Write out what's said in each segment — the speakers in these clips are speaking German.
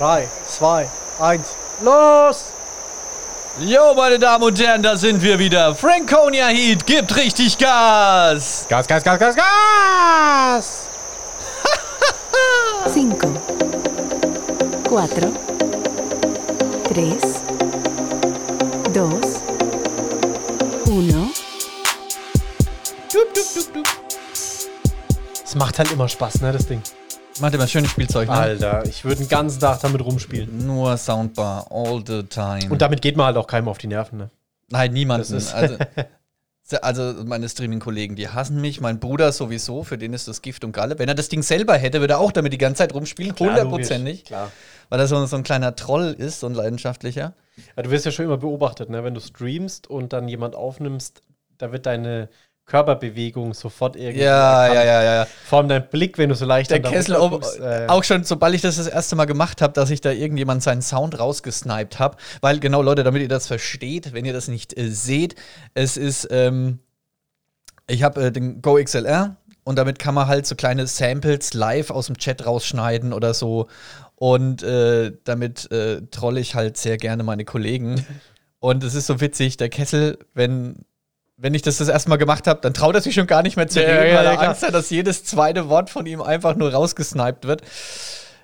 3, 2, 1, los! Jo, meine Damen und Herren, da sind wir wieder. Franconia Heat gibt richtig Gas. Gas, Gas, Gas, Gas, Gas! 5, 4, 3, 2, 1. Dup, dup, dup, dup. Es macht halt immer Spaß, ne, das Ding. Macht immer schönes Spielzeug, ne? Alter, ich würde den ganzen Tag damit rumspielen. Nur Soundbar, all the time. Und damit geht man halt auch keinem auf die Nerven, ne? Nein, niemanden. Also, also meine Streaming-Kollegen, die hassen mich. Mein Bruder sowieso, für den ist das Gift und Galle. Wenn er das Ding selber hätte, würde er auch damit die ganze Zeit rumspielen. Hundertprozentig. Klar. Weil er so, so ein kleiner Troll ist, so ein leidenschaftlicher. Ja, du wirst ja schon immer beobachtet, ne? Wenn du streamst und dann jemand aufnimmst, da wird deine Körperbewegung sofort irgendwie. Ja, erkannt. ja, ja, ja. Vor allem dein Blick, wenn du so leicht Der Kessel, guckst, äh, auch schon, sobald ich das das erste Mal gemacht habe, dass ich da irgendjemand seinen Sound rausgesniped habe. Weil, genau, Leute, damit ihr das versteht, wenn ihr das nicht äh, seht, es ist, ähm, ich habe äh, den Go XLR und damit kann man halt so kleine Samples live aus dem Chat rausschneiden oder so. Und äh, damit äh, trolle ich halt sehr gerne meine Kollegen. Und es ist so witzig, der Kessel, wenn, wenn ich das das erste Mal gemacht habe, dann traut er sich schon gar nicht mehr zu reden, ja, weil ja, er klar. Angst hat, dass jedes zweite Wort von ihm einfach nur rausgesniped wird.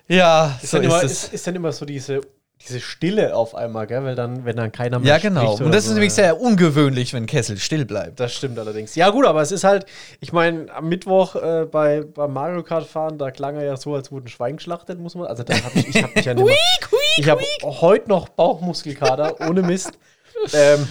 Ja, ist, so dann ist immer, es. ist, ist dann immer so diese, diese Stille auf einmal, gell? Weil dann, wenn dann keiner mehr ja, genau. Und das ist so, nämlich ja. sehr ungewöhnlich, wenn Kessel still bleibt. Das stimmt allerdings. Ja, gut, aber es ist halt, ich meine, am Mittwoch äh, bei, beim Mario Kart fahren, da klang er ja so, als wurde ein Schwein geschlachtet, muss man. Also da hab ich, ich habe mich ja nicht mehr, Ich habe heute noch Bauchmuskelkater, ohne Mist. ähm,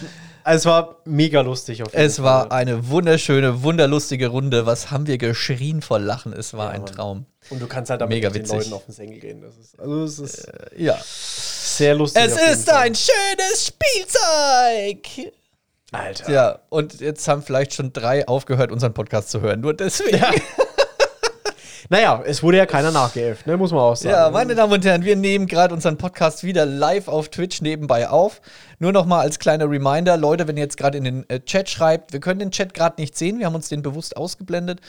es war mega lustig. Auf jeden Es war Fall. eine wunderschöne, wunderlustige Runde. Was haben wir geschrien vor Lachen? Es war Ja, ein. Traum. Und du kannst halt damit mega mit den witzig. Leuten auf den Sängel gehen. Das ist, also es ist Ja. sehr lustig. Es ist Fall. ein schönes Spielzeug. Alter. Ja, und jetzt haben vielleicht schon drei aufgehört, unseren Podcast zu hören. Nur deswegen. Ja. Naja, es wurde ja keiner nachgeäfft, ne? muss man auch sagen. Ja, meine Damen und Herren, wir nehmen gerade unseren Podcast wieder live auf Twitch nebenbei auf. Nur noch mal als kleiner Reminder, Leute, wenn ihr jetzt gerade in den äh, Chat schreibt, wir können den Chat gerade nicht sehen, wir haben uns den bewusst ausgeblendet.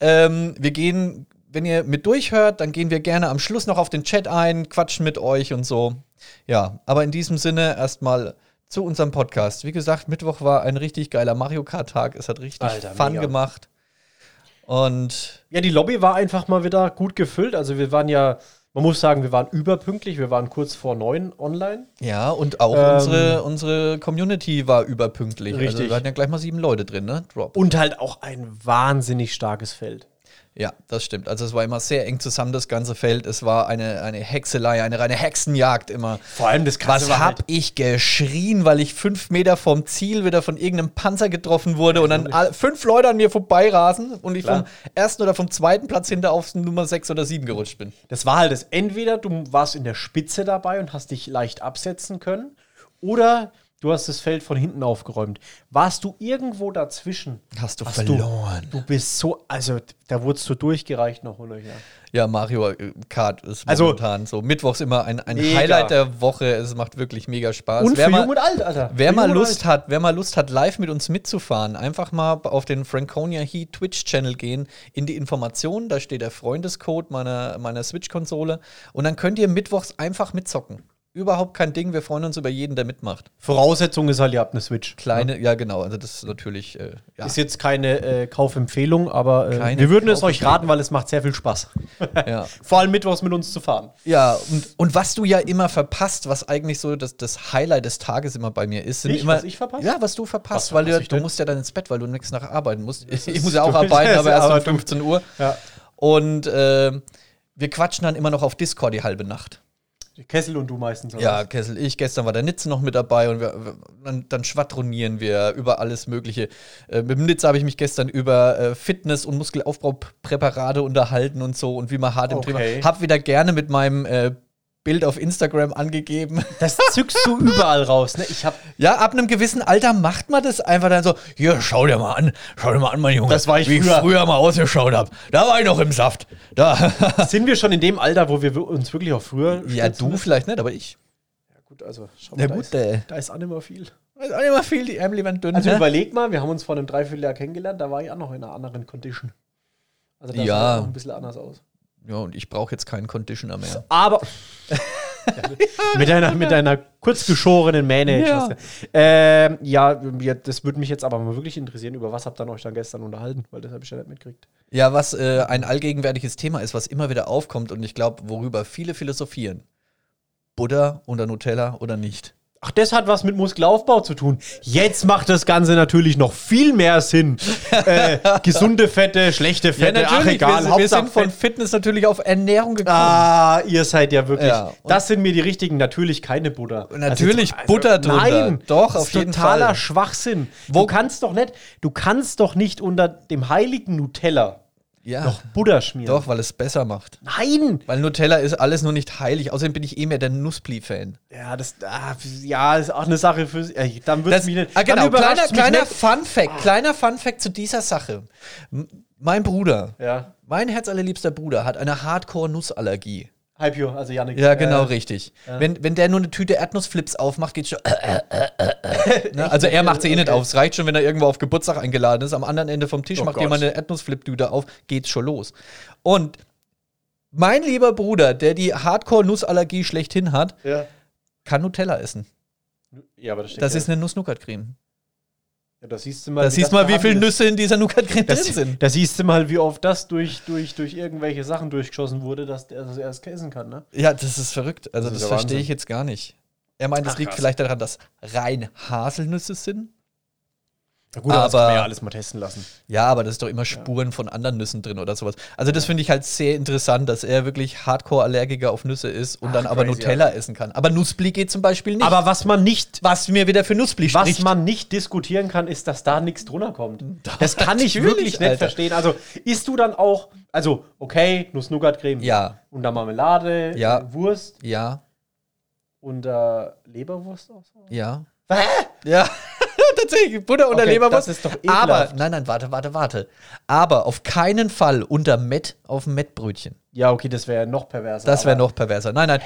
Ähm, wir gehen, wenn ihr mit durchhört, dann gehen wir gerne am Schluss noch auf den Chat ein, quatschen mit euch und so. Ja, aber in diesem Sinne erstmal zu unserem Podcast. Wie gesagt, Mittwoch war ein richtig geiler Mario Kart Tag. Es hat richtig Alter, Fun mega. gemacht. Und Ja, die Lobby war einfach mal wieder gut gefüllt. Also wir waren ja, man muss sagen, wir waren überpünktlich. Wir waren kurz vor neun online. Ja, und auch Ähm, unsere, unsere Community war überpünktlich. Also Richtig. wir hatten ja gleich mal sieben Leute drin, ne? Drop. Und halt auch ein wahnsinnig starkes Feld. Ja, das stimmt. Also es war immer sehr eng zusammen, das ganze Feld. Es war eine, eine Hexelei, eine reine Hexenjagd immer. Vor allem das Krasse Was hab halt- ich geschrien, weil ich fünf Meter vom Ziel wieder von irgendeinem Panzer getroffen wurde und dann all, fünf Leute an mir vorbeirasen und ich Klar. vom ersten oder vom zweiten Platz hinter auf Nummer sechs oder sieben gerutscht bin. Das war halt das. Entweder du warst in der Spitze dabei und hast dich leicht absetzen können, oder du hast das Feld von hinten aufgeräumt. Warst du irgendwo dazwischen? Hast du hast verloren. Du, du bist so, also da wurdest du durchgereicht noch und nöcher. Ja, Mario äh, Kart ist Also- momentan so. Mittwochs immer ein, ein Mega. Highlight der Woche. Es macht wirklich mega Spaß. Und wer für mal, jung und alt, Alter. Wer Für mal Lust hat, wer mal Lust hat, live mit uns mitzufahren, einfach mal auf den Franconia Heat Twitch-Channel gehen, in die Informationen, da steht der Freundescode meiner, meiner Switch-Konsole und dann könnt ihr mittwochs einfach mitzocken. Überhaupt kein Ding, wir freuen uns über jeden, der mitmacht. Voraussetzung ist halt, ihr habt eine Switch. Kleine, ja, genau, also das ist natürlich, äh, ja. Ist jetzt keine äh, Kaufempfehlung, aber äh, wir würden es euch raten, weil es macht sehr viel Spaß. ja. Vor allem mittwochs mit uns zu fahren. Ja, und, und was du ja immer verpasst, was eigentlich so das, das Highlight des Tages immer bei mir ist, sind Ich? immer. Was ich verpasse? Ja, was du verpasst, Was weil du, du musst ja dann ins Bett, weil du nichts nachher arbeiten musst. Ich, muss ja auch arbeiten, aber erst um Aber du- 15 Uhr. Ja. Und äh, wir quatschen dann immer noch auf Discord die halbe Nacht. Kessel und du meistens. Ja, was? Kessel, ich, gestern war der Nitze noch mit dabei und wir, wir, dann, dann schwadronieren wir über alles Mögliche. Äh, mit dem Nitze habe ich mich gestern über äh, Fitness- und Muskelaufbaupräparate unterhalten und so und wie man hart im Okay. Thema. Hab wieder gerne mit meinem äh, Bild auf Instagram angegeben. Das zückst du überall raus. Ne? Ich hab, Ja, ab einem gewissen Alter macht man das einfach dann so. Hier, schau dir mal an, schau dir mal an, mein Junge. Das war ich wie früher. ich früher mal ausgeschaut habe. Da war ich noch im Saft. Da. sind wir schon in dem Alter, wo wir uns wirklich auch früher. ja, du müssen? vielleicht nicht, aber ich. Ja, gut, also schau Ja, da gut, ist, äh. da ist auch nicht mehr viel. Weiß auch nicht mal viel, die Ärmel werden dünn. Also ne? überleg mal, wir haben uns vor einem Dreivierteljahr kennengelernt, da war ich auch noch in einer anderen Condition. Also da Ja. sah auch ein bisschen anders aus. Ja, und ich brauche jetzt keinen Conditioner mehr. Aber mit deiner, mit deiner kurzgeschorenen Mähne. hätte ich Ja. Ähm, ja, das würde mich jetzt aber mal wirklich interessieren, über was habt ihr euch dann gestern unterhalten, weil das habe ich ja nicht mitgekriegt. Ja, was äh, ein allgegenwärtiges Thema ist, was immer wieder aufkommt und ich glaube, worüber viele philosophieren. Buddha oder Nutella oder nicht. Ach, das hat was mit Muskelaufbau zu tun. Jetzt macht das Ganze natürlich noch viel mehr Sinn. äh, gesunde Fette, schlechte Fette, ach egal, wir, wir sind von. Fitness natürlich auf Ernährung gekommen. Ah, ihr seid ja wirklich. Ja, das sind mir die richtigen, natürlich keine Butter. Natürlich Also, Butter drunter. Nein, Doch, auf jeden totaler Fall. Schwachsinn. Wo- du kannst doch nicht, du kannst doch nicht unter dem heiligen Nutella ja, noch Butter schmieren. doch, weil es besser macht. Nein! Weil Nutella ist alles nur nicht heilig. Außerdem bin ich eh mehr der Nussbli-Fan. Ja, das, ah, ja, ist auch eine Sache für sich. Äh, Dann wird es Das- mich nicht. Ah, genau, kleiner, kleiner nicht. Fun Fact, kleiner Fun Fact zu dieser Sache. M mein Bruder, Ja, mein herzallerliebster Bruder hat eine Hardcore-Nussallergie. Halb Pure, also Janik. Ja, genau, Äh, richtig. Wenn, wenn der nur eine Tüte Erdnussflips aufmacht, geht's schon. Äh, äh, äh, äh, ne? Also er macht sie eh nicht Okay. auf. Es reicht schon, wenn er irgendwo auf Geburtstag eingeladen ist. Am anderen Ende vom Tisch Oh macht Gott. jemand eine Erdnussflip-Tüte auf, geht's schon los. Und mein lieber Bruder, der die Hardcore-Nussallergie schlechthin hat, Ja. kann Nutella essen. ja, aber das, Das ist eine Nuss-Nougat-Creme. Ja, da siehst du mal, Da siehst mal, wie viele Nüsse in dieser Nougat-Creme drin das, sind. Da siehst du mal, wie oft das durch, durch, durch irgendwelche Sachen durchgeschossen wurde, dass der das erst essen kann, ne? Ja, das ist verrückt. Also, Das das, verstehe ich jetzt gar nicht. Er meint, es liegt krass. vielleicht daran, dass rein Haselnüsse sind. Ja, gut, das Aber- kann man ja alles mal testen lassen. Ja, aber da ist doch immer Spuren von anderen Nüssen drin oder sowas. Also das finde ich halt sehr interessant, dass er wirklich Hardcore-Allergiker auf Nüsse ist und Ach, dann aber crazy, Nutella essen kann. Aber Nussbli geht zum Beispiel nicht. Aber was man nicht, was mir wieder für Nussbli was spricht. man nicht diskutieren kann, ist, dass da nichts drunter kommt. Das kann ich wirklich nicht Alter. verstehen. Also, isst du dann auch, also, okay, Nuss-Nougat-Creme. Ja. Und dann Marmelade, Ja. Wurst ja, und äh, Leberwurst auch so. ja. Hä? Ja, tatsächlich. Butter unter Okay, Leberwurst. das ist doch Aber, ekelhaft. nein, nein, warte, warte, warte. Aber auf keinen Fall unter Mett auf dem Mettbrötchen. Ja, okay, das wäre noch perverser. Das wäre aber noch perverser. Nein, nein.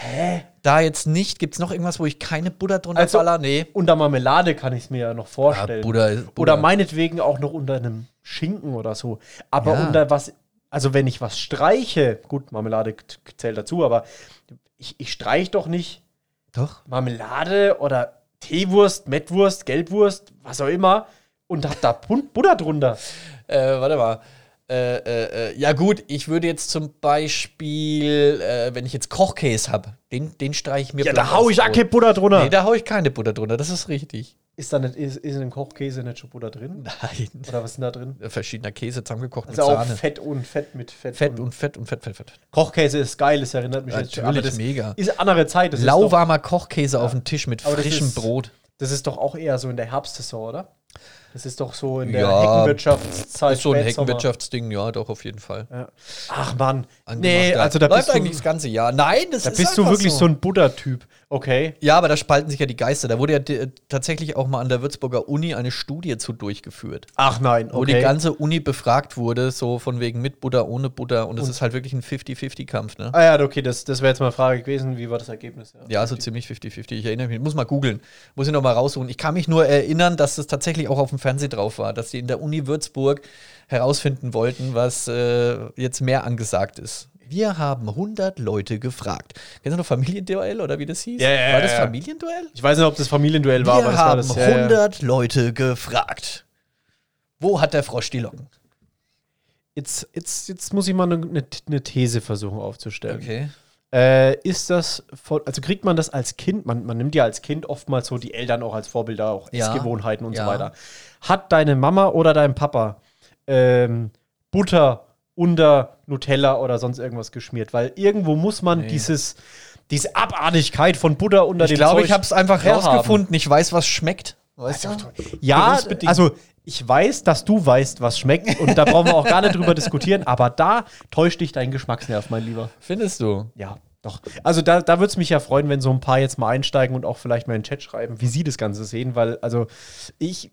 Da jetzt nicht. Gibt es noch irgendwas, wo ich keine Butter drunter Also, baller? Nee. Unter Marmelade kann ich es mir ja noch vorstellen. Butter ist- Butter. Oder meinetwegen auch noch unter einem Schinken oder so. Aber Ja. unter was, also wenn ich was streiche, gut, Marmelade zählt dazu, aber ich, ich streiche doch nicht Doch. Marmelade oder Teewurst, Mettwurst, Gelbwurst, was auch immer und hab da Butter drunter. Äh, warte mal. Äh, äh, äh, ja gut, ich würde jetzt zum Beispiel, äh, wenn ich jetzt Kochkäse habe, den, den streiche ich mir Ja, da hau ich auch keine Butter drunter. Nee, da hau ich keine Butter drunter, das ist richtig. Ist, da nicht, ist, ist in dem Kochkäse nicht schon Butter drin? Nein. Oder was ist denn da drin? Verschiedener Käse zusammengekocht Also mit auch Sahne. Fett und Fett mit Fett. Fett und Fett und Fett, Fett, Fett. Kochkäse ist geil, das erinnert mich jetzt schon. Natürlich, das mega. Ist eine andere Zeit. Das ist, doch, Lauwarmer Kochkäse auf dem Tisch mit Aber das frischem ist- Brot. das ist doch auch eher so in der Herbstsaison, oder? Das ist doch so in der Ja, Heckenwirtschaftszeit. Ist so ein. Heckenwirtschaftsding, ja, doch, auf jeden Fall. Ja. Ach Mann. Nee, also da Läuft bist, eigentlich du, das ganze Jahr. Nein, das da ist bist du wirklich so. ein Buttertyp. Okay. Ja, aber da spalten sich ja die Geister. Da wurde ja tatsächlich auch mal an der Würzburger Uni eine Studie zu durchgeführt. Ach nein, Wo die okay. ganze Uni befragt wurde, so von wegen mit Butter, ohne Butter. Und es ist halt wirklich ein 50-50-Kampf, ne? ah ja, okay, das, das wäre jetzt mal eine Frage gewesen. Wie war das Ergebnis? Ja, so ziemlich 50-50. Ich erinnere mich. Muss mal googeln. Muss ich noch mal raussuchen. Ich kann mich nur erinnern, dass das tatsächlich auch auf dem Fernsehen drauf war, dass die in der Uni Würzburg herausfinden wollten, was äh, jetzt mehr angesagt ist. Wir haben 100 Leute gefragt. Kennst du noch Familienduell oder wie das hieß? Ja, ja, war das. Familienduell? Ich weiß nicht, ob das Familienduell war, Wir aber das war haben das. Ja, ja. 100 Leute gefragt. Wo hat der Frosch die Locken? Jetzt, jetzt, jetzt muss ich mal eine, eine These versuchen aufzustellen. Okay. Äh, ist das, von, also kriegt man das als Kind, man, man nimmt ja als Kind oftmals so die Eltern auch als Vorbilder, auch Ja. Essgewohnheiten und Ja. so weiter. Hat deine Mama oder dein Papa ähm, Butter unter Nutella oder sonst irgendwas geschmiert? Weil irgendwo muss man Nee. dieses, diese Abartigkeit von Butter unter Ich dem glaube, Zeug ich habe es einfach herhaben. rausgefunden. Ich weiß, was schmeckt. Weißt du? Ja, also ich weiß, dass du weißt, was schmeckt und da brauchen wir auch gar nicht drüber diskutieren, aber da täuscht dich dein Geschmacksnerv, mein Lieber. Findest du? Ja, doch. Also da, da würde es mich ja freuen, wenn so ein paar jetzt mal einsteigen und auch vielleicht mal in den Chat schreiben, wie sie das Ganze sehen, weil, also ich,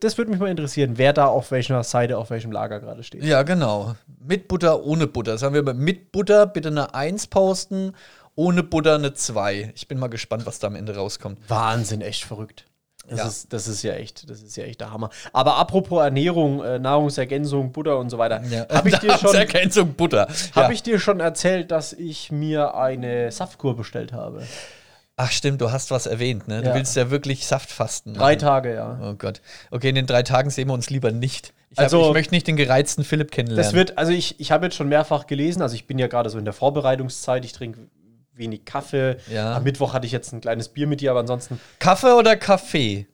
das würde mich mal interessieren, wer da auf welcher Seite, auf welchem Lager gerade steht. Ja, genau. Mit Butter, ohne Butter. Sagen wir mal, mit Butter bitte eine 1 posten, ohne Butter eine 2. Ich bin mal gespannt, was da am Ende rauskommt. Wahnsinn, echt verrückt. Das, Ja. ist, das ist ja echt, das ist ja echt der Hammer. Aber apropos Ernährung, äh, Nahrungsergänzung, Butter und so weiter, habe ich dir schon, Ergänzung Butter. hab ja. ich dir schon erzählt, dass ich mir eine Saftkur bestellt habe. Ach stimmt, du hast was erwähnt, ne? Du Ja. willst ja wirklich Saftfasten. Drei machen. Tage, ja. Oh Gott. Okay, in den drei Tagen sehen wir uns lieber nicht. Ich, Also- hab, ich möchte nicht den gereizten Philipp kennenlernen. Das wird, also ich, ich habe jetzt schon mehrfach gelesen, also ich bin ja gerade so in der Vorbereitungszeit, ich trinke wenig Kaffee. Ja. Am Mittwoch hatte ich jetzt ein kleines Bier mit dir, aber ansonsten. Kaffee oder Kaffee?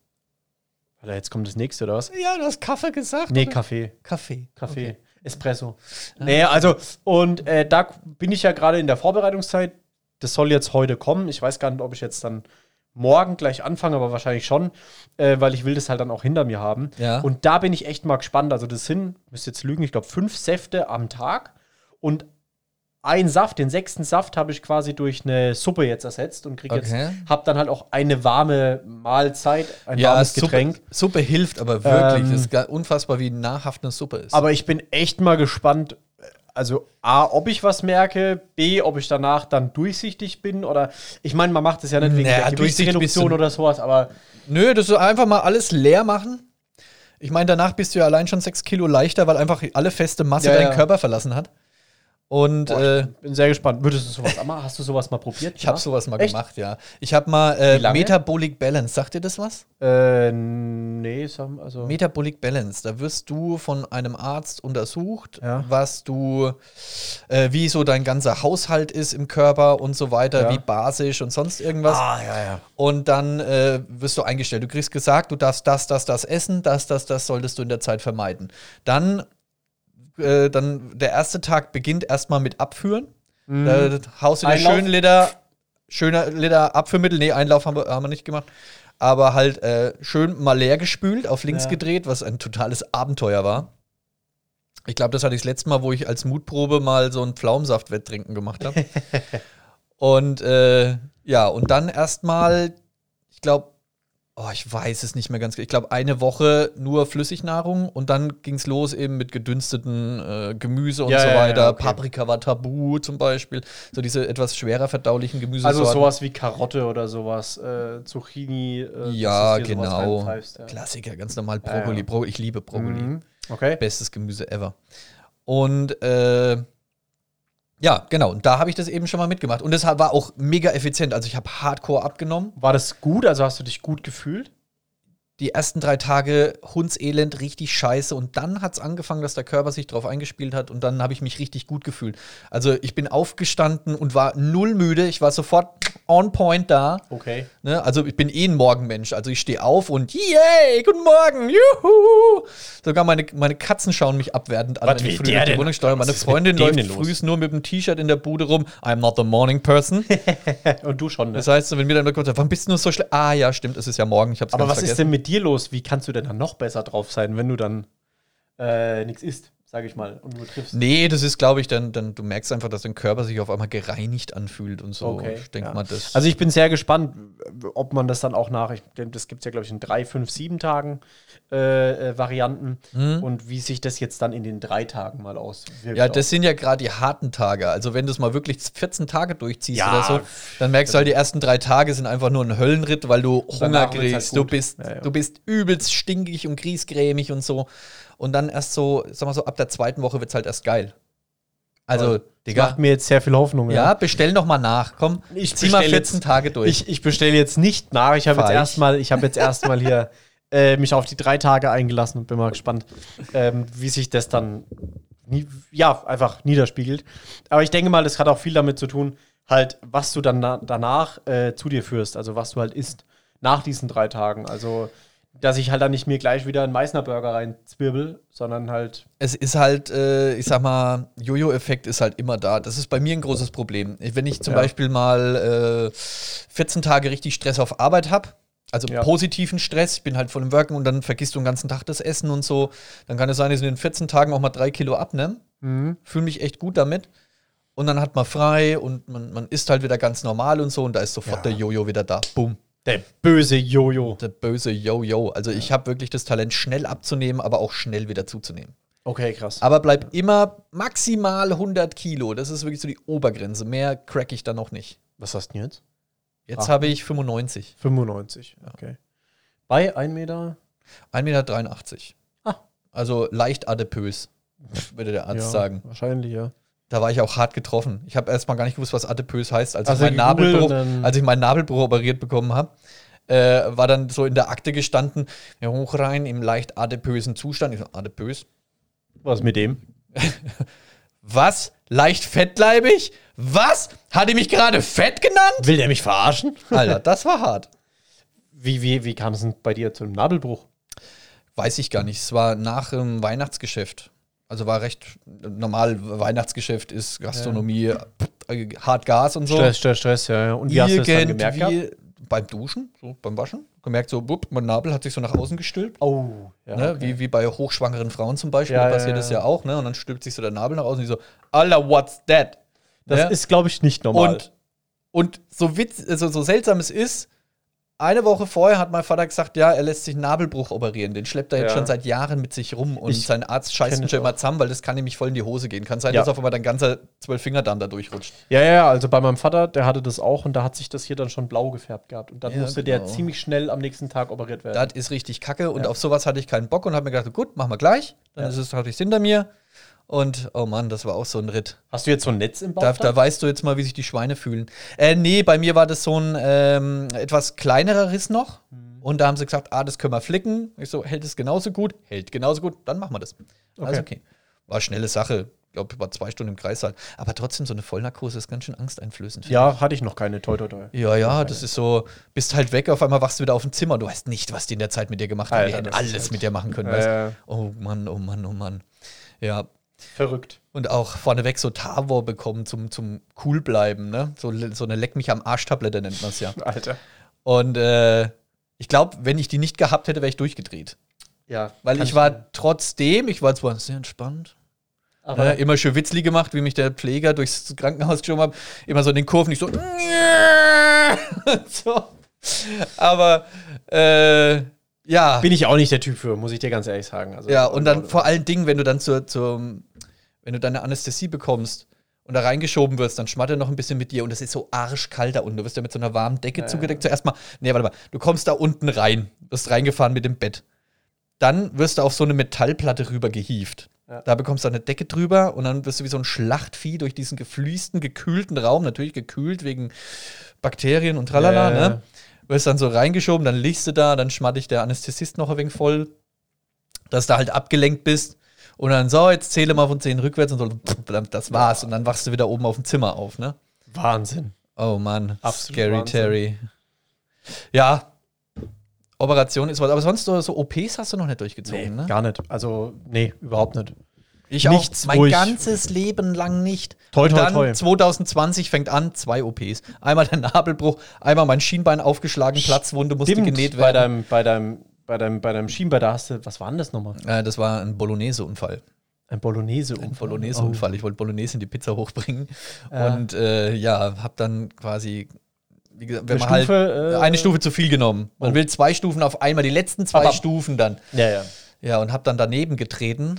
Alter, jetzt kommt das nächste, oder was? Ja, du hast Kaffee gesagt. Nee, oder? Kaffee. Kaffee. Kaffee. Espresso. Nee, also, und äh, da bin ich ja gerade in der Vorbereitungszeit. Das soll jetzt heute kommen. Ich weiß gar nicht, ob ich jetzt dann morgen gleich anfange, aber wahrscheinlich schon, äh, weil ich will das halt dann auch hinter mir haben. Ja. Und da bin ich echt mal gespannt. Also, das sind, müsst jetzt lügen, ich glaube, fünf Säfte am Tag. Und ein Saft, den sechsten Saft, habe ich quasi durch eine Suppe jetzt ersetzt und kriege Okay. jetzt, habe dann halt auch eine warme Mahlzeit, ein Ja, warmes Suppe, Getränk. Suppe hilft aber wirklich. Ähm, das ist unfassbar, wie nahrhaft eine Suppe ist. Aber ich bin echt mal gespannt, also A, ob ich was merke, B, ob ich danach dann durchsichtig bin oder ich meine, man macht es ja nicht wegen Naja, der Gewichtsreduktion du- oder sowas, aber Nö, das ist einfach mal alles leer machen. Ich meine, danach bist du ja allein schon sechs Kilo leichter, weil einfach alle feste Masse Ja, deinen ja. Körper verlassen hat. Und boah, äh, ich bin sehr gespannt. Würdest du sowas mal, hast du sowas mal probiert? ich habe sowas mal Echt? gemacht, ja. Ich habe mal äh? Metabolic Balance. Sagt dir das was? Äh, nee, also Metabolic Balance. Da wirst du von einem Arzt untersucht, Ja. was du, äh, wie so dein ganzer Haushalt ist im Körper und so weiter, Ja. wie basisch und sonst irgendwas. Ah, ja, ja. Und dann äh, wirst du eingestellt. Du kriegst gesagt, du darfst das, das, das essen, das, das, das solltest du in der Zeit vermeiden. Dann, äh, dann der erste Tag beginnt erstmal mit Abführen. Da haust du dir schön Liter, schöner Liter Abführmittel. Nee, Einlauf haben wir, haben wir nicht gemacht. Aber halt äh, schön mal leer gespült, auf links Ja. gedreht, was ein totales Abenteuer war. Ich glaube, das hatte ich das letzte Mal, wo ich als Mutprobe mal so ein Pflaumensaft-Wetttrinken gemacht habe. und äh, ja, und dann erstmal, ich glaube, oh, ich weiß es nicht mehr ganz. Ich glaube, eine Woche nur Flüssignahrung und dann ging es los eben mit gedünsteten äh, Gemüse und Ja, so ja, ja, weiter. okay. Paprika war tabu zum Beispiel. So diese etwas schwerer verdaulichen Gemüse. Also sowas wie Karotte oder sowas, äh, Zucchini. Äh, Ja, genau. Klassiker, ganz normal Brokkoli. ich liebe Brokkoli. Mhm. Okay. Bestes Gemüse ever. Und äh, ja, genau. Und da habe ich das eben schon mal mitgemacht. Und das war auch mega effizient. Also ich habe hardcore abgenommen. War das gut? Also hast du dich gut gefühlt? Die ersten drei Tage Hundselend, richtig scheiße. Und dann hat es angefangen, dass der Körper sich drauf eingespielt hat. Und dann habe ich mich richtig gut gefühlt. Also ich bin aufgestanden und war null müde. Ich war sofort on point da. Okay. Ne? Also ich bin eh ein Morgenmensch. Also ich stehe auf und yay, guten Morgen, juhu. Sogar meine, meine Katzen schauen mich abwertend an, Was wenn ich früh durch die? Wohnung steuere. Meine ist Freundin läuft frühs nur mit dem T-Shirt in der Bude rum. I'm not a morning person. Und du schon, ne? Das heißt, wenn mir dann kommt, warum bist du nur so schlecht? Ah ja, stimmt, es ist ja morgen. Ich hab's Aber was ist vergessen. denn mit dir los? Wie kannst du denn dann noch besser drauf sein, wenn du dann äh, nichts isst, sage ich mal, und nur triffst? Nee, das ist, glaube ich, dann, dann, du merkst einfach, dass dein Körper sich auf einmal gereinigt anfühlt und so. Okay, ich denke ja. mal, das. Also ich bin sehr gespannt, ob man das dann auch nach, ich, denke, das gibt es ja, glaube ich, in drei, fünf, sieben Tagen äh, äh, Varianten Mhm. und wie sich das jetzt dann in den drei Tagen mal auswirkt. Ja, das sind ja gerade die harten Tage. Also wenn du es mal wirklich 14 Tage durchziehst Ja. oder so, dann merkst du halt, die ersten drei Tage sind einfach nur ein Höllenritt, weil du Hunger halt kriegst. du, gut. bist, ja. du bist übelst stinkig und griesgrämig und so. Und dann erst so, sag mal so, ab der zweiten Woche wird es halt erst geil. Also, das macht mir jetzt sehr viel Hoffnung. ja, bestell noch mal nach. Komm, Ich zieh mal bestell 14 jetzt- Tage durch. Ich, ich bestelle jetzt nicht nach. Ich habe jetzt erstmal, ich habe jetzt erstmal hier äh, mich auf die drei Tage eingelassen und bin mal gespannt, ähm, wie sich das dann nie, ja einfach niederspiegelt. Aber ich denke mal, das hat auch viel damit zu tun, halt, was du dann na danach äh, zu dir führst, also was du halt isst nach diesen drei Tagen. Also dass ich halt dann nicht mir gleich wieder einen Meißner Burger reinzwirbel, sondern halt es ist halt, äh, ich sag mal, Jojo-Effekt ist halt immer da. Das ist bei mir ein großes Problem. Wenn ich zum Ja. Beispiel mal äh, 14 Tage richtig Stress auf Arbeit habe, also Ja. positiven Stress, ich bin halt voll im Worken und dann vergisst du den ganzen Tag das Essen und so, dann kann es sein, dass ich in den 14 Tagen auch mal drei Kilo abnehme. Fühle mich echt gut damit. Und dann hat man frei und man, man isst halt wieder ganz normal und so und da ist sofort Ja. der Jojo wieder da. Bumm. Der böse Jojo. Der böse Jojo. Also ich habe wirklich das Talent, schnell abzunehmen, aber auch schnell wieder zuzunehmen. Okay, krass. Aber bleib immer maximal 100 Kilo. Das ist wirklich so die Obergrenze. Mehr crack ich dann noch nicht. Was hast du denn jetzt? Jetzt habe ich 95. 95, okay. Bei 1 Meter? 1,83 Meter. Ah. Also leicht adipös, würde der Arzt ja, sagen. Wahrscheinlich, ja. Da war ich auch hart getroffen. Ich habe erstmal gar nicht gewusst, was adipös heißt, als, Also ich, meinen Nabelbruch, als ich meinen Nabelbruch operiert bekommen habe. Äh, war dann so in der Akte gestanden, ja, hoch rein im leicht adipösen Zustand. Ich so, adipös? Was mit dem? Was? Leicht fettleibig? Was? Hat die mich gerade fett genannt? Will der mich verarschen? Alter, das war hart. Wie, wie, wie kam es denn bei dir zum Nabelbruch? Weiß ich gar nicht. Es war nach dem Weihnachtsgeschäft. Also war recht normal. Weihnachtsgeschäft ist Gastronomie, äh, hart Gas und so. Stress, Stress, Stress, ja. ja. Und wie hast du das dann gemerkt? gehabt? Irgendwie beim Duschen, so beim Waschen, gemerkt so, bupp, mein Nabel hat sich so nach außen gestülpt. Oh, ja. Ne? okay. Wie, wie bei hochschwangeren Frauen zum Beispiel, Ja, ja, passiert ja. das ja auch, ne? Und dann stülpt sich so der Nabel nach außen und die so, Alter, what's that? Das Ja? ist, glaube ich, nicht normal. Und, und so, witz, also so seltsam es ist, eine Woche vorher hat mein Vater gesagt, ja, er lässt sich einen Nabelbruch operieren. Den schleppt er jetzt Ja. schon seit Jahren mit sich rum. Und Ich sein Arzt scheißt ihn schon immer zusammen, weil das kann nämlich voll in die Hose gehen. Kann sein, Ja. dass auf einmal dein ganzer Zwölffingerdarm da durchrutscht. Ja, ja, ja, also bei meinem Vater, der hatte das auch und da hat sich das hier dann schon blau gefärbt gehabt. Und dann Ja, musste genau. der ziemlich schnell am nächsten Tag operiert werden. Das ist richtig kacke und auf sowas hatte ich keinen Bock und habe mir gedacht, gut, machen wir gleich. Dann ist es hatte ich hinter mir. Und oh Mann, das war auch so ein Ritt. Hast du jetzt so ein Netz im Bauch? Da, da weißt du jetzt mal, wie sich die Schweine fühlen. Äh, nee, bei mir war das so ein ähm, etwas kleinerer Riss noch. Mhm. Und da haben sie gesagt, ah, das können wir flicken. Ich so, hält es genauso gut? Hält genauso gut, dann machen wir das. Also okay. War schnelle Sache. Ich glaube, war zwei Stunden im Kreissaal. Aber trotzdem, so eine Vollnarkose ist ganz schön angsteinflößend. ja, hatte ich noch keine. Toi, toi, toi. Ja, ja, das ist so, bist halt weg, auf einmal wachst du wieder auf dem Zimmer. Du weißt nicht, was die in der Zeit mit dir gemacht haben. Alter, die hätten alles halt- mit dir machen können. Ja. Oh Mann, oh Mann, oh Mann. Ja, Verrückt. und auch vorneweg so Tavor bekommen zum, zum cool bleiben, ne? So, so eine Leck mich am Arsch-Tablette nennt man es ja. Alter. Und äh, ich glaube, wenn ich die nicht gehabt hätte, wäre ich durchgedreht. Ja, Weil ich war trotzdem, ich war zwar sehr entspannt, Aber ne, immer schön Witzli gemacht, wie mich der Pfleger durchs Krankenhaus geschoben hat, immer so in den Kurven, nicht so, so. Aber äh, ja. bin ich auch nicht der Typ für, muss ich dir ganz ehrlich sagen. Also, Ja, und dann vor allen Dingen, wenn du dann zur, zur wenn du deine Anästhesie bekommst und da reingeschoben wirst, dann schmattert noch ein bisschen mit dir und es ist so arschkalt da unten. Du wirst ja mit so einer warmen Decke Ja, zugedeckt. Zuerst mal, nee, warte mal, du kommst da unten rein, wirst reingefahren mit dem Bett. Dann wirst du auf so eine Metallplatte rüber gehievt. Ja. Da bekommst du eine Decke drüber und dann wirst du wie so ein Schlachtvieh durch diesen gefließten, gekühlten Raum, natürlich gekühlt wegen Bakterien und tralala, Ja, ne? Wirst dann so reingeschoben, dann liegst du da, dann schmatt dich der Anästhesist noch ein wenig voll, dass du halt abgelenkt bist. Und dann so, jetzt zähle mal von 10 rückwärts und so, das war's. Und dann wachst du wieder oben auf dem Zimmer auf, ne? Wahnsinn. Oh Mann, Absolut Scary Wahnsinn. Terry. Ja, Operation ist was. Aber sonst so, so OPs hast du noch nicht durchgezogen, ne? Gar nicht. Also, nee, überhaupt nicht. Ich nichts, auch mein ganzes Leben lang nicht. Toi, Und toi, dann toi. 2020 fängt an, zwei OPs. Einmal der Nabelbruch, einmal mein Schienbein aufgeschlagen, Platzwunde musste Stimmt, genäht bei werden. deinem, bei deinem, bei deinem, bei deinem Schienbein, da hast du, was war denn das nochmal? Äh, das war ein Bolognese-Unfall. Ein Bolognese. Ein Bolognese-Unfall. Ich wollte Bolognese in die Pizza hochbringen. Ja. Und äh, ja, hab dann quasi, wie gesagt, wenn Eine man Stufe, halt äh, eine Stufe zu viel genommen. Man Oh. will zwei Stufen auf einmal, die letzten zwei Aber- Stufen dann. Ja, ja. Ja, und hab dann daneben getreten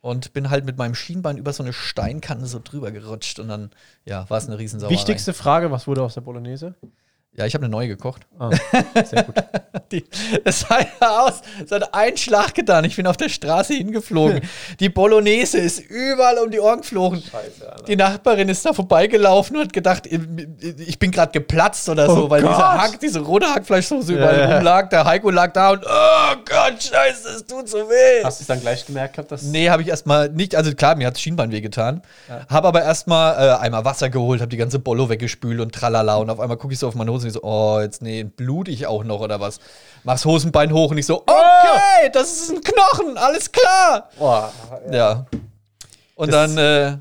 und bin halt mit meinem Schienbein über so eine Steinkante so drüber gerutscht und dann, ja, war es eine Riesensauerei. Wichtigste Frage, was wurde aus der Bolognese? Ja, ich habe eine neue gekocht. Ah, sehr gut. Die, das sah ja aus, es hat einen Schlag getan. Ich bin auf der Straße hingeflogen. Die Bolognese ist überall um die Ohren geflogen. Scheiße, Alter. Die Nachbarin ist da vorbeigelaufen und hat gedacht, ich bin gerade geplatzt oder so, Oh weil diese, Gott. Hack, diese rote Hackfleischsoße überall Ja, ja. rumlag. Der Heiko lag da und, oh Gott, scheiße, es tut so weh. Hast du es dann gleich gemerkt gehabt, dass. Nee, habe ich erstmal nicht, also klar, mir hat Schienbein wehgetan. Ja. Habe aber erstmal äh, einmal Wasser geholt, habe die ganze Bollo weggespült und tralala. Und auf einmal gucke ich so auf meine Hose und ich so, oh, jetzt nee, blut ich auch noch oder was. Mach's Hosenbein hoch und ich so, okay, das ist ein Knochen, alles klar. Boah, Ja. Und Das- dann, äh,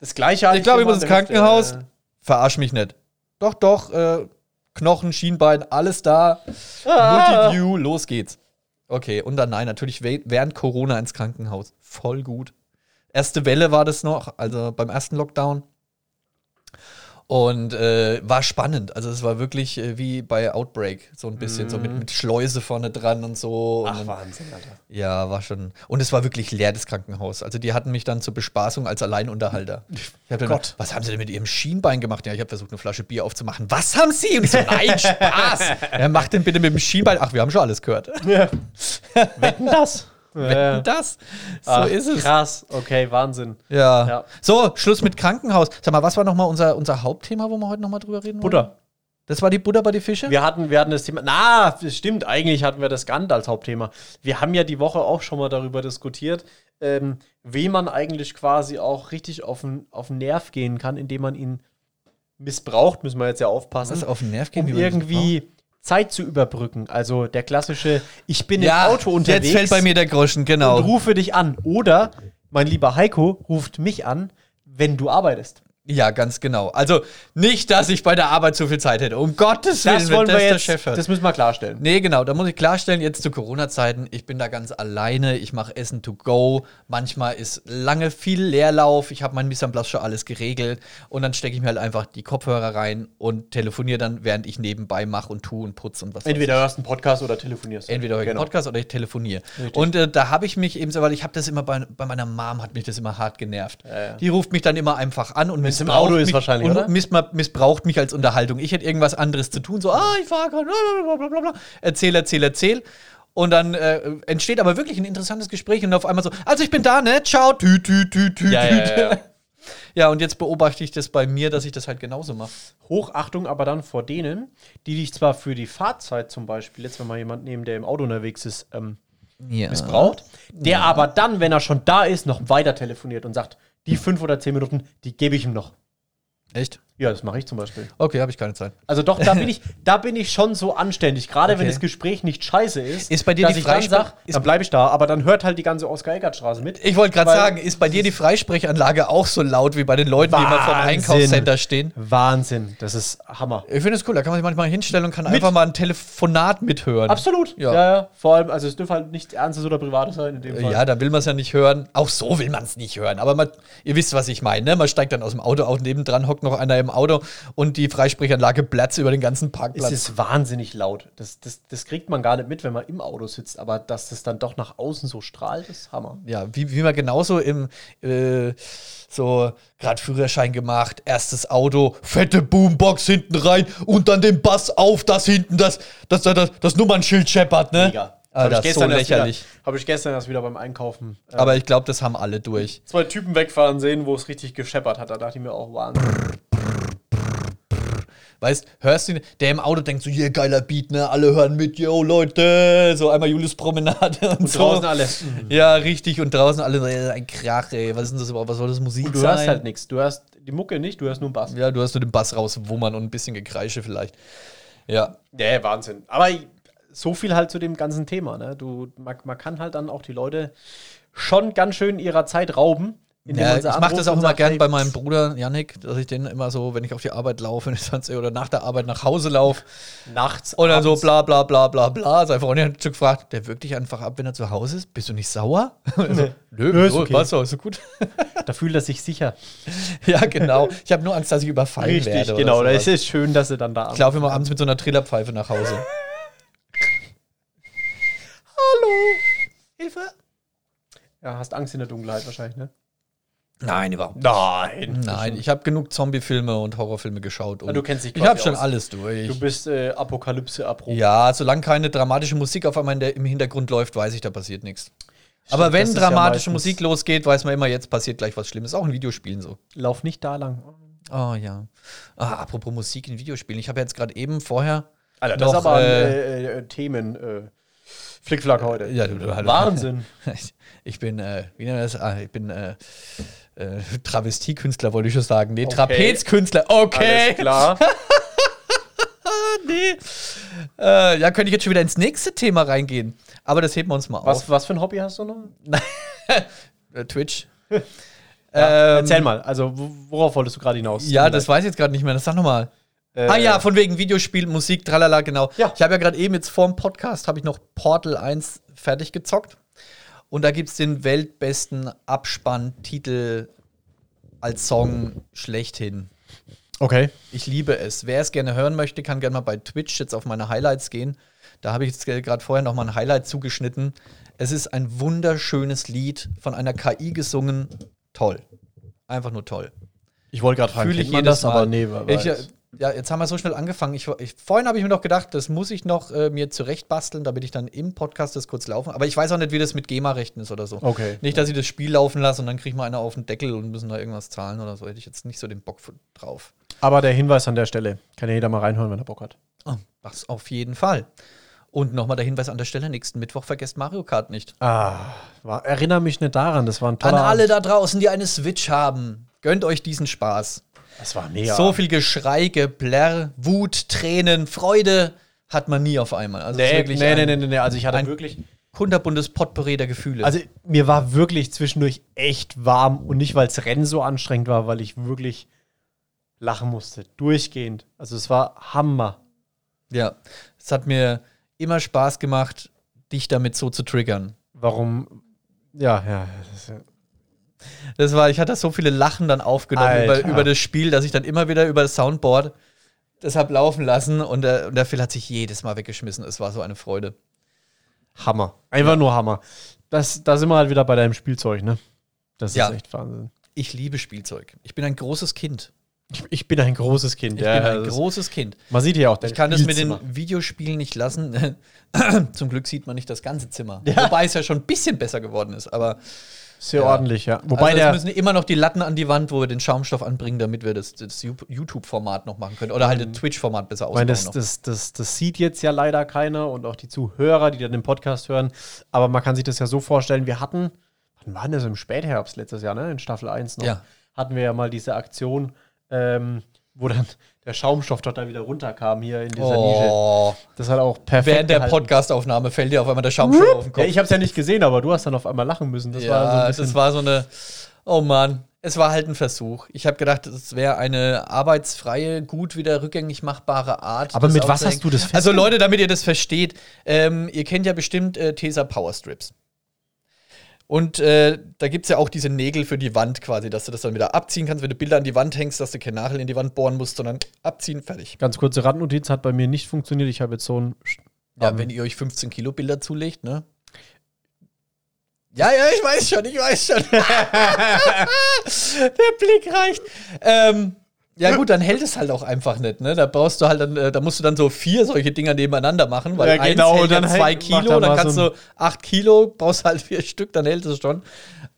Das gleiche ich glaube, ich muss ins Krankenhaus. Hälfte, Verarsch mich nicht. Doch, doch, äh, Knochen, Schienbein, alles da. Ah. Multiview, los geht's. Okay, und dann nein, natürlich während Corona ins Krankenhaus. Voll gut. Erste Welle war das noch, also beim ersten Lockdown. Und äh, war spannend. Also es war wirklich äh, wie bei Outbreak, so ein bisschen, so mit, mit Schleuse vorne dran und so. und dann, Wahnsinn, Alter. ja, war schon. Und es war wirklich leer, das Krankenhaus. Also die hatten mich dann zur Bespaßung als Alleinunterhalter. Ich hab dann, Gott. was haben sie denn mit ihrem Schienbein gemacht? Ja, ich habe versucht, eine Flasche Bier aufzumachen. Was haben sie? Und ich so, nein, Spaß. ja, mach den bitte mit dem Schienbein. Ach, wir haben schon alles gehört. Wetten das? Wetten das? So Ach, ist es. Krass, okay, Wahnsinn. Ja. Ja. So, Schluss mit Krankenhaus. Sag mal, was war nochmal unser, unser Hauptthema, wo wir heute nochmal drüber reden wollen? Butter. Das war die Butter bei die Fische? Wir hatten, wir hatten das Thema. Na, das stimmt, eigentlich hatten wir das Gant als Hauptthema. Wir haben ja die Woche auch schon mal darüber diskutiert, ähm, wem man eigentlich quasi auch richtig auf den, auf den Nerv gehen kann, indem man ihn missbraucht, müssen wir jetzt ja aufpassen. Was auf den Nerv gehen, um irgendwie Zeit zu überbrücken. Also der klassische, ich bin ja, im Auto unterwegs jetzt fällt bei mir der Groschen, genau. und rufe dich an. Oder, mein lieber Heiko, ruft mich an, wenn du arbeitest. Ja, ganz genau. Also nicht, dass ich bei der Arbeit zu viel Zeit hätte. Um Gottes Willen, Das wollen wir das der jetzt, Chef hört. das müssen wir klarstellen. Nee, genau, da muss ich klarstellen, jetzt zu Corona-Zeiten, ich bin da ganz alleine, ich mache Essen to go, manchmal ist lange viel Leerlauf, ich habe mein Mise en place schon alles geregelt und dann stecke ich mir halt einfach die Kopfhörer rein und telefoniere dann, während ich nebenbei mache und tue und putze und was weiß Entweder hörst einen Podcast oder telefonierst. Entweder höre ich einen Genau. Podcast oder ich telefoniere. Und äh, da habe ich mich eben so, weil ich habe das immer bei, bei meiner Mom, hat mich das immer hart genervt. ja. Die ruft mich dann immer einfach an und Wenn's im Auto ist mich, wahrscheinlich, oder? miss- missbraucht mich als Unterhaltung. Ich hätte irgendwas anderes zu tun, so, ah, ich fahre gerade, blablabla. erzähl, erzähl, erzähl. Und dann äh, entsteht aber wirklich ein interessantes Gespräch und auf einmal so, also ich bin da, ne? Ciao, tü, tü, tü, tü, Ja, tü. ja, ja, ja. Ja, und jetzt beobachte ich das bei mir, dass ich das halt genauso mache. Hochachtung aber dann vor denen, die dich zwar für die Fahrzeit zum Beispiel, jetzt wenn mal jemand nehmen, der im Auto unterwegs ist, ähm, Ja. missbraucht, der aber dann, wenn er schon da ist, noch weiter telefoniert und sagt, die fünf oder zehn Minuten, die gebe ich ihm noch. Echt? Ja, das mache ich zum Beispiel. Okay, habe ich keine Zeit. Also doch, da bin ich, da bin ich schon so anständig, gerade wenn Okay. das Gespräch nicht scheiße ist. Ist bei dir dass die ich dann dann bleibe ich da, aber dann hört halt die ganze Oskar-Eckert-Straße mit. Ich wollte gerade sagen, ist bei dir die Freisprechanlage auch so laut wie bei den Leuten, die immer vor dem Wahnsinn. Einkaufscenter stehen? Wahnsinn, das ist Hammer. Ich finde es cool, da kann man sich manchmal hinstellen und kann einfach mal ein Telefonat mithören. Absolut. Ja. Ja. ja, Vor allem, also es dürfte halt nichts Ernstes oder Privates sein in dem Fall. Ja, da will man es ja nicht hören. Auch so will man es nicht hören. Aber man, ihr wisst, was ich meine. Ne? Man steigt dann aus dem Auto, auch nebendran hockt noch einer im Auto und die Freisprechanlage platzt über den ganzen Es Parkplatz. ist wahnsinnig laut. Das, das, das kriegt man gar nicht mit, wenn man im Auto sitzt. Aber dass das dann doch nach außen so strahlt, ist Hammer. ja, wie, wie man genauso im, äh, so, gerade Führerschein gemacht, erstes Auto, fette Boombox hinten rein und dann den Bass auf, das hinten, das, das, das, das, das Nummernschild scheppert, ne? Mega. Alter, so gestern erst lächerlich. Habe ich gestern erst wieder beim Einkaufen äh, Aber ich glaube, das haben alle durch. zwei Typen wegfahren sehen, wo es richtig gescheppert hat. Da dachte ich mir auch, Wahnsinn. Weißt, hörst du, der im Auto denkt so, hier geiler Beat, ne? Alle hören mit, yo Leute, so einmal Julius Promenade und, Und so. draußen alle. Ja, richtig. Und draußen alle ein Krach, ey. Was ist denn das überhaupt? Was soll das Musik Du sein? hörst halt nichts. Du hörst die Mucke nicht, du hörst nur Bass. Ja, du hörst nur den Bass rauswummern und ein bisschen Gekreische vielleicht. Ja. Ja, Wahnsinn. Aber so viel halt zu dem ganzen Thema. Ne? Du, man, man kann halt dann auch die Leute schon ganz schön ihrer Zeit rauben. Indem ja ich mache das auch immer gern hey, bei meinem Bruder Yannick, dass ich den immer so, wenn ich auf die Arbeit laufe oder nach der Arbeit nach Hause laufe Nachts. dann so bla bla bla bla bla. Seine Freundin hat schon gefragt, der wirkt dich einfach ab, wenn er zu Hause ist? Bist du nicht sauer? so, Nö, Nö, ist so, okay. was so, ist so gut. Da fühlt er sich sicher. ja, genau. Ich habe nur Angst, dass ich überfallen Richtig, werde. oder genau. Da sowas. ist es schön, dass sie dann da Ich laufe immer abends mit so einer Trillerpfeife nach Hause. Hallo. Hilfe! Ja, hast Angst in der Dunkelheit wahrscheinlich, ne? Nein, überhaupt nicht. Nein. Nein, ich habe genug Zombie-Filme und Horrorfilme geschaut. Und du kennst dich Ich habe schon aus. alles durch. Du bist äh, Apokalypse erprobt. ja, solange keine dramatische Musik auf einmal in der, im Hintergrund läuft, weiß ich, da passiert nichts. Aber wenn ja dramatische meistens- Musik losgeht, weiß man immer, jetzt passiert gleich was Schlimmes. Auch in Videospielen so. Lauf nicht da lang. Oh ja. Ah, apropos Musik in Videospielen. Ich habe jetzt gerade eben vorher. Alter, das noch, ist aber äh, äh, äh, Themen äh, Flickflack heute. Ja, du, du. Wahnsinn. Ich, bin, äh, wie nennt man das? Ah, ich bin äh, Travestiekünstler, wollte ich schon sagen. Nee, Okay. Trapezkünstler. Okay. Alles klar. nee. Äh, ja, könnte ich jetzt schon wieder ins nächste Thema reingehen. Aber das heben wir uns mal auf. was, was für ein Hobby hast du noch? Äh, Twitch. Ja, Ähm, erzähl mal, also wo- worauf wolltest du gerade hinaus? Ja, das weiß ich jetzt gerade nicht mehr. Das sag nochmal. Äh, ah ja, von wegen Videospiel, Musik, tralala, genau. Ja. Ich habe ja gerade eben jetzt vor dem Podcast habe ich noch Portal 1 fertig gezockt. Und da gibt es den weltbesten Abspann-Titel als Song schlechthin. Okay. Ich liebe es. Wer es gerne hören möchte, kann gerne mal bei Twitch jetzt auf meine Highlights gehen. Da habe ich jetzt gerade vorher noch mal ein Highlight zugeschnitten. Es ist ein wunderschönes Lied von einer KI gesungen. Toll. Einfach nur toll. Ich wollte gerade fragen, Fühle ich jedes das, Mal. aber nee, war Ich, äh, ja, jetzt haben wir so schnell angefangen. Ich, ich, vorhin habe ich mir noch gedacht, das muss ich noch äh, mir zurechtbasteln, damit ich dann im Podcast das kurz laufen. Aber ich weiß auch nicht, wie das mit GEMA-Rechten ist oder so. Okay. Nicht, dass ich das Spiel laufen lasse und dann kriegt man einer auf den Deckel und müssen da irgendwas zahlen oder so. Hätte ich jetzt nicht so den Bock drauf. aber der Hinweis an der Stelle. Kann ja jeder mal reinhören, wenn er Bock hat. Oh, das auf jeden Fall. Und nochmal der Hinweis an der Stelle: nächsten Mittwoch vergesst Mario Kart nicht. Ah, war, erinnere mich nicht daran. Das war ein An toller alle da draußen, die eine Switch haben, gönnt euch diesen Spaß. Das war mega. So viel Geschrei, Geblärr, Wut, Tränen, Freude hat man nie auf einmal. Also Nee, wirklich nee, nee, ein nee, nee, nee. Also ich hatte ein- wirklich. kunterbuntes Potpourri der Gefühle. Also mir war wirklich zwischendurch echt warm und nicht, weil das Rennen so anstrengend war, weil ich wirklich lachen musste. Durchgehend. Also es war Hammer. ja, es hat mir immer Spaß gemacht, dich damit so zu triggern. Warum? Ja, ja. das ist ja- Das war, ich hatte so viele Lachen dann aufgenommen über, über das Spiel, dass ich dann immer wieder über das Soundboard das hab laufen lassen und der, und der Phil hat sich jedes Mal weggeschmissen. Es war so eine Freude. Hammer. Einfach nur Hammer. Das, da sind wir halt wieder bei deinem Spielzeug, ne? Das Ja. ist echt Wahnsinn. Ich liebe Spielzeug. Ich bin ein großes Kind. Ich, ich bin ein großes Kind. Ich ja, bin ein das- großes Kind. Man sieht hier auch Ich kann das mit den. Videospielen nicht lassen. Zum Glück sieht man nicht das ganze Zimmer. Wobei es ja schon ein bisschen besser geworden ist. Aber Sehr Ja. ordentlich, ja. Wobei also der. müssen immer noch die Latten an die Wand, wo wir den Schaumstoff anbringen, damit wir das, das YouTube-Format noch machen können. Oder halt das Twitch-Format besser Ich meine, ausbauen. das, das, das, das sieht jetzt ja leider keiner und auch die Zuhörer, die dann den Podcast hören. Aber man kann sich das ja so vorstellen, wir hatten, wann war denn das im Spätherbst letztes Jahr, ne? In Staffel 1 noch, Ja. hatten wir ja mal diese Aktion, ähm, wo dann der Schaumstoff dort da wieder runterkam hier in dieser Nische. Oh, Das hat auch perfekt. während der. Podcast-Aufnahme fällt dir auf einmal der Schaumstoff auf den Kopf. Ja, ich habe es ja nicht gesehen, aber du hast dann auf einmal lachen müssen. Das ja, war so ein bisschen. das war so eine. Oh Mann, es war halt ein Versuch. Ich habe gedacht, es wäre eine arbeitsfreie, gut wieder rückgängig machbare Art. Aber mit was hast du das Also festgemacht? Leute, damit ihr das versteht, ähm, ihr kennt ja bestimmt äh, Tesa Power Strips. Und äh, da gibt es ja auch diese Nägel für die Wand quasi, dass du das dann wieder abziehen kannst, wenn du Bilder an die Wand hängst, dass du keinen Nagel in die Wand bohren musst, sondern abziehen, fertig. Ganz kurze Randnotiz hat bei mir nicht funktioniert. Ich habe jetzt so ein. Ja, Ähm, wenn ihr euch 15 Kilo Bilder zulegt, ne? Ja, ja, ich weiß schon, ich weiß schon. Der Blick reicht. Ähm, ja gut, dann hält es halt auch einfach nicht, ne? Da brauchst du halt dann, äh, da musst du dann so vier solche Dinger nebeneinander machen, weil Ja, genau, eins hält dann ja zwei hält- Kilo, da dann kannst so du acht Kilo, brauchst halt vier Stück, dann hält es schon.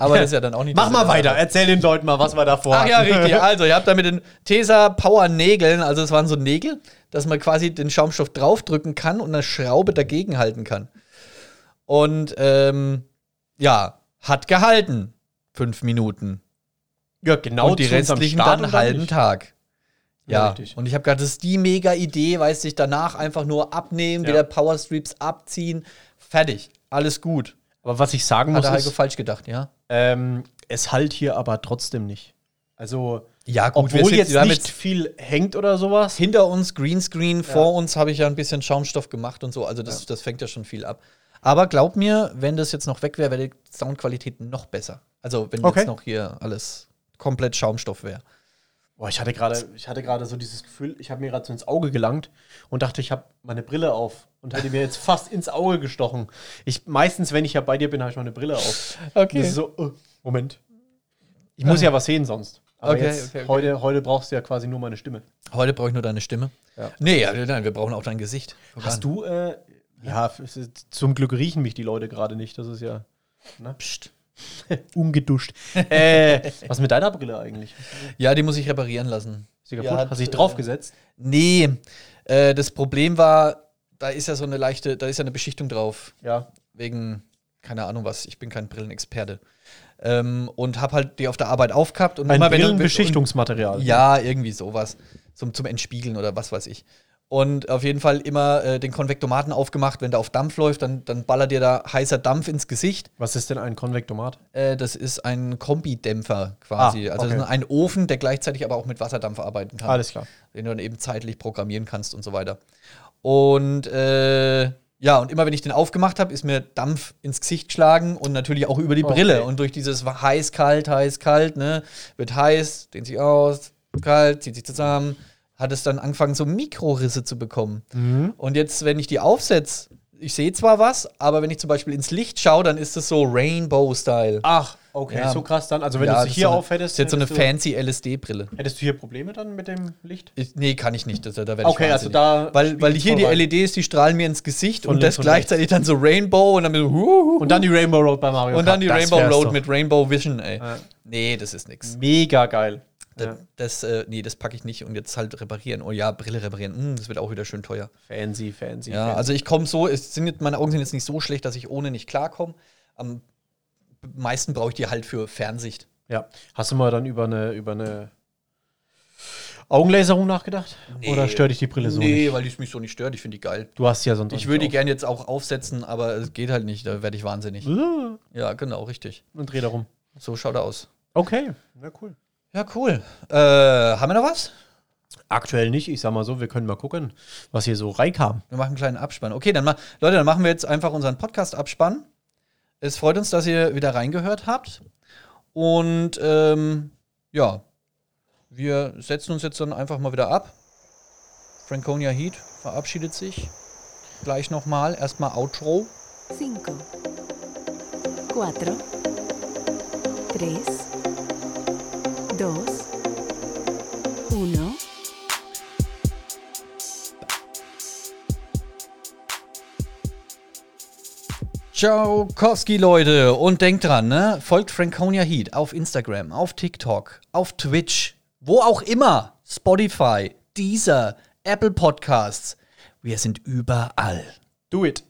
Aber das ist ja dann auch nicht Mach mal weiter. Sache. Erzähl den Leuten mal, was wir da Ach vorhaben. ja, richtig. Also, ihr habt da mit den Tesa Power Nägeln, also es waren so Nägel, dass man quasi den Schaumstoff draufdrücken kann und eine Schraube dagegen halten kann. Und ähm, ja, hat gehalten. Fünf Minuten. Ja, genau. und die restlichen dann einen halben nicht. Tag. Ja, Ja, richtig. und ich habe gedacht, das ist die mega Idee, weißt du, ich danach einfach nur abnehmen, Ja. wieder Power Strips abziehen, fertig, alles gut. Aber was ich sagen Hat muss, Heiko ist, falsch gedacht, ja? ähm, es halt hier aber trotzdem nicht. Also, Ja, obwohl jetzt haben nicht viel hängt oder sowas. hinter uns Greenscreen, vor uns habe ich ja ein bisschen Schaumstoff gemacht und so. Also das, das fängt ja schon viel ab. Aber glaub mir, wenn das jetzt noch weg wäre, wäre die Soundqualität noch besser. Also wenn Okay. jetzt noch hier alles komplett Schaumstoff wäre. Boah, ich hatte gerade, ich hatte gerade so dieses Gefühl, ich habe mir gerade so ins Auge gelangt und dachte, ich habe meine Brille auf und hätte mir jetzt fast ins Auge gestochen. Ich meistens, wenn ich ja bei dir bin, habe ich meine Brille auf. Okay. Das ist so, äh, Moment. Ich muss ja was sehen sonst. Aber Okay, jetzt, okay, okay. Heute, heute brauchst du ja quasi nur meine Stimme. Heute brauche ich nur deine Stimme. Ja. Nee, ja, nein, wir brauchen auch dein Gesicht. Hast du, äh, ja, ist- zum Glück riechen mich die Leute gerade nicht. Das ist ja ne? Psst. ungeduscht. äh, was mit deiner Brille eigentlich? Ja, die muss ich reparieren lassen. Ist sie Ja, kaputt? hat, Hast du dich äh, draufgesetzt? Nee, äh, das Problem war, da ist ja so eine leichte, da ist ja eine Beschichtung drauf. Ja. wegen, keine Ahnung was, ich bin kein Brillenexperte. Ähm, und hab halt die auf der Arbeit aufgehabt und Ein immer wenn Brillenbeschichtungsmaterial. und, Ja, irgendwie sowas. Zum, zum Entspiegeln oder was weiß ich. Und auf jeden Fall immer äh, den Konvektomaten aufgemacht, wenn der auf Dampf läuft, dann, dann ballert dir da heißer Dampf ins Gesicht. Was ist denn ein Konvektomat? Äh, das ist ein Kombidämpfer quasi. Ah, Also okay. ist ein Ofen, der gleichzeitig aber auch mit Wasserdampf arbeiten kann Alles klar. den du dann eben zeitlich programmieren kannst und so weiter. Und äh, ja, und immer wenn ich den aufgemacht habe, ist mir Dampf ins Gesicht geschlagen und natürlich auch über die Okay. Brille. Und durch dieses heiß, kalt, heiß, kalt, ne, wird heiß, dehnt sich aus, kalt, zieht sich zusammen, hat es dann angefangen, so Mikrorisse zu bekommen. Und jetzt, wenn ich die aufsetze, ich sehe zwar was, aber wenn ich zum Beispiel ins Licht schaue, dann ist es so Rainbow-Style. Ach, okay, Ja. so krass dann. Also wenn Ja, du ist hier so eine- aufhättest, Das ist jetzt so eine fancy LSD-Brille. Hättest du hier Probleme dann mit dem Licht? Ich, nee, kann ich nicht. Das, da werde ich Okay, also wahnsinnig. da Weil, weil hier die rein. LEDs, die strahlen mir ins Gesicht Von und das gleichzeitig dann so Rainbow und dann, huhuhu. Und dann die Rainbow Road bei Mario und dann die Das Rainbow Road doch. mit Rainbow Vision, ey. Ja. Nee, das ist nix. Mega geil. Das, Ja. das, äh, nee, das packe ich nicht und jetzt halt reparieren. Oh ja, Brille reparieren, hm, das wird auch wieder schön teuer. Fancy, fancy. Ja, fancy. also ich komme so, es sind jetzt, meine Augen sind jetzt nicht so schlecht, dass ich ohne nicht klarkomme. Am meisten brauche ich die halt für Fernsicht. Ja. Hast du mal dann über eine, über eine Augenlaserung nachgedacht? Nee. Oder stört dich die Brille so nee, nicht? weil die mich so nicht stört, ich finde die geil. Du hast ja sonst. Ich würde die gerne jetzt auch aufsetzen, aber es geht halt nicht, da werde ich wahnsinnig. Und Ja, genau, richtig. dreh da rum. So schaut er aus. Okay, na cool. Ja, cool. Äh, haben wir noch was? Aktuell nicht. Ich sag mal so, wir können mal gucken, was hier so reinkam. Wir machen einen kleinen Abspann. Okay, dann mal, Leute, dann machen wir jetzt einfach unseren Podcast-Abspann. Es freut uns, dass ihr wieder reingehört habt. Und ähm, ja, wir setzen uns jetzt dann einfach mal wieder ab. Franconia Heat verabschiedet sich. Gleich nochmal. Erstmal Outro. cinco, cuatro, tres, dos, uno. Ciao, Leute. Und denkt dran, ne? Folgt Franconia Heat auf Instagram, auf TikTok, auf Twitch, wo auch immer. Spotify, Deezer, Apple Podcasts. Wir sind überall. Do it.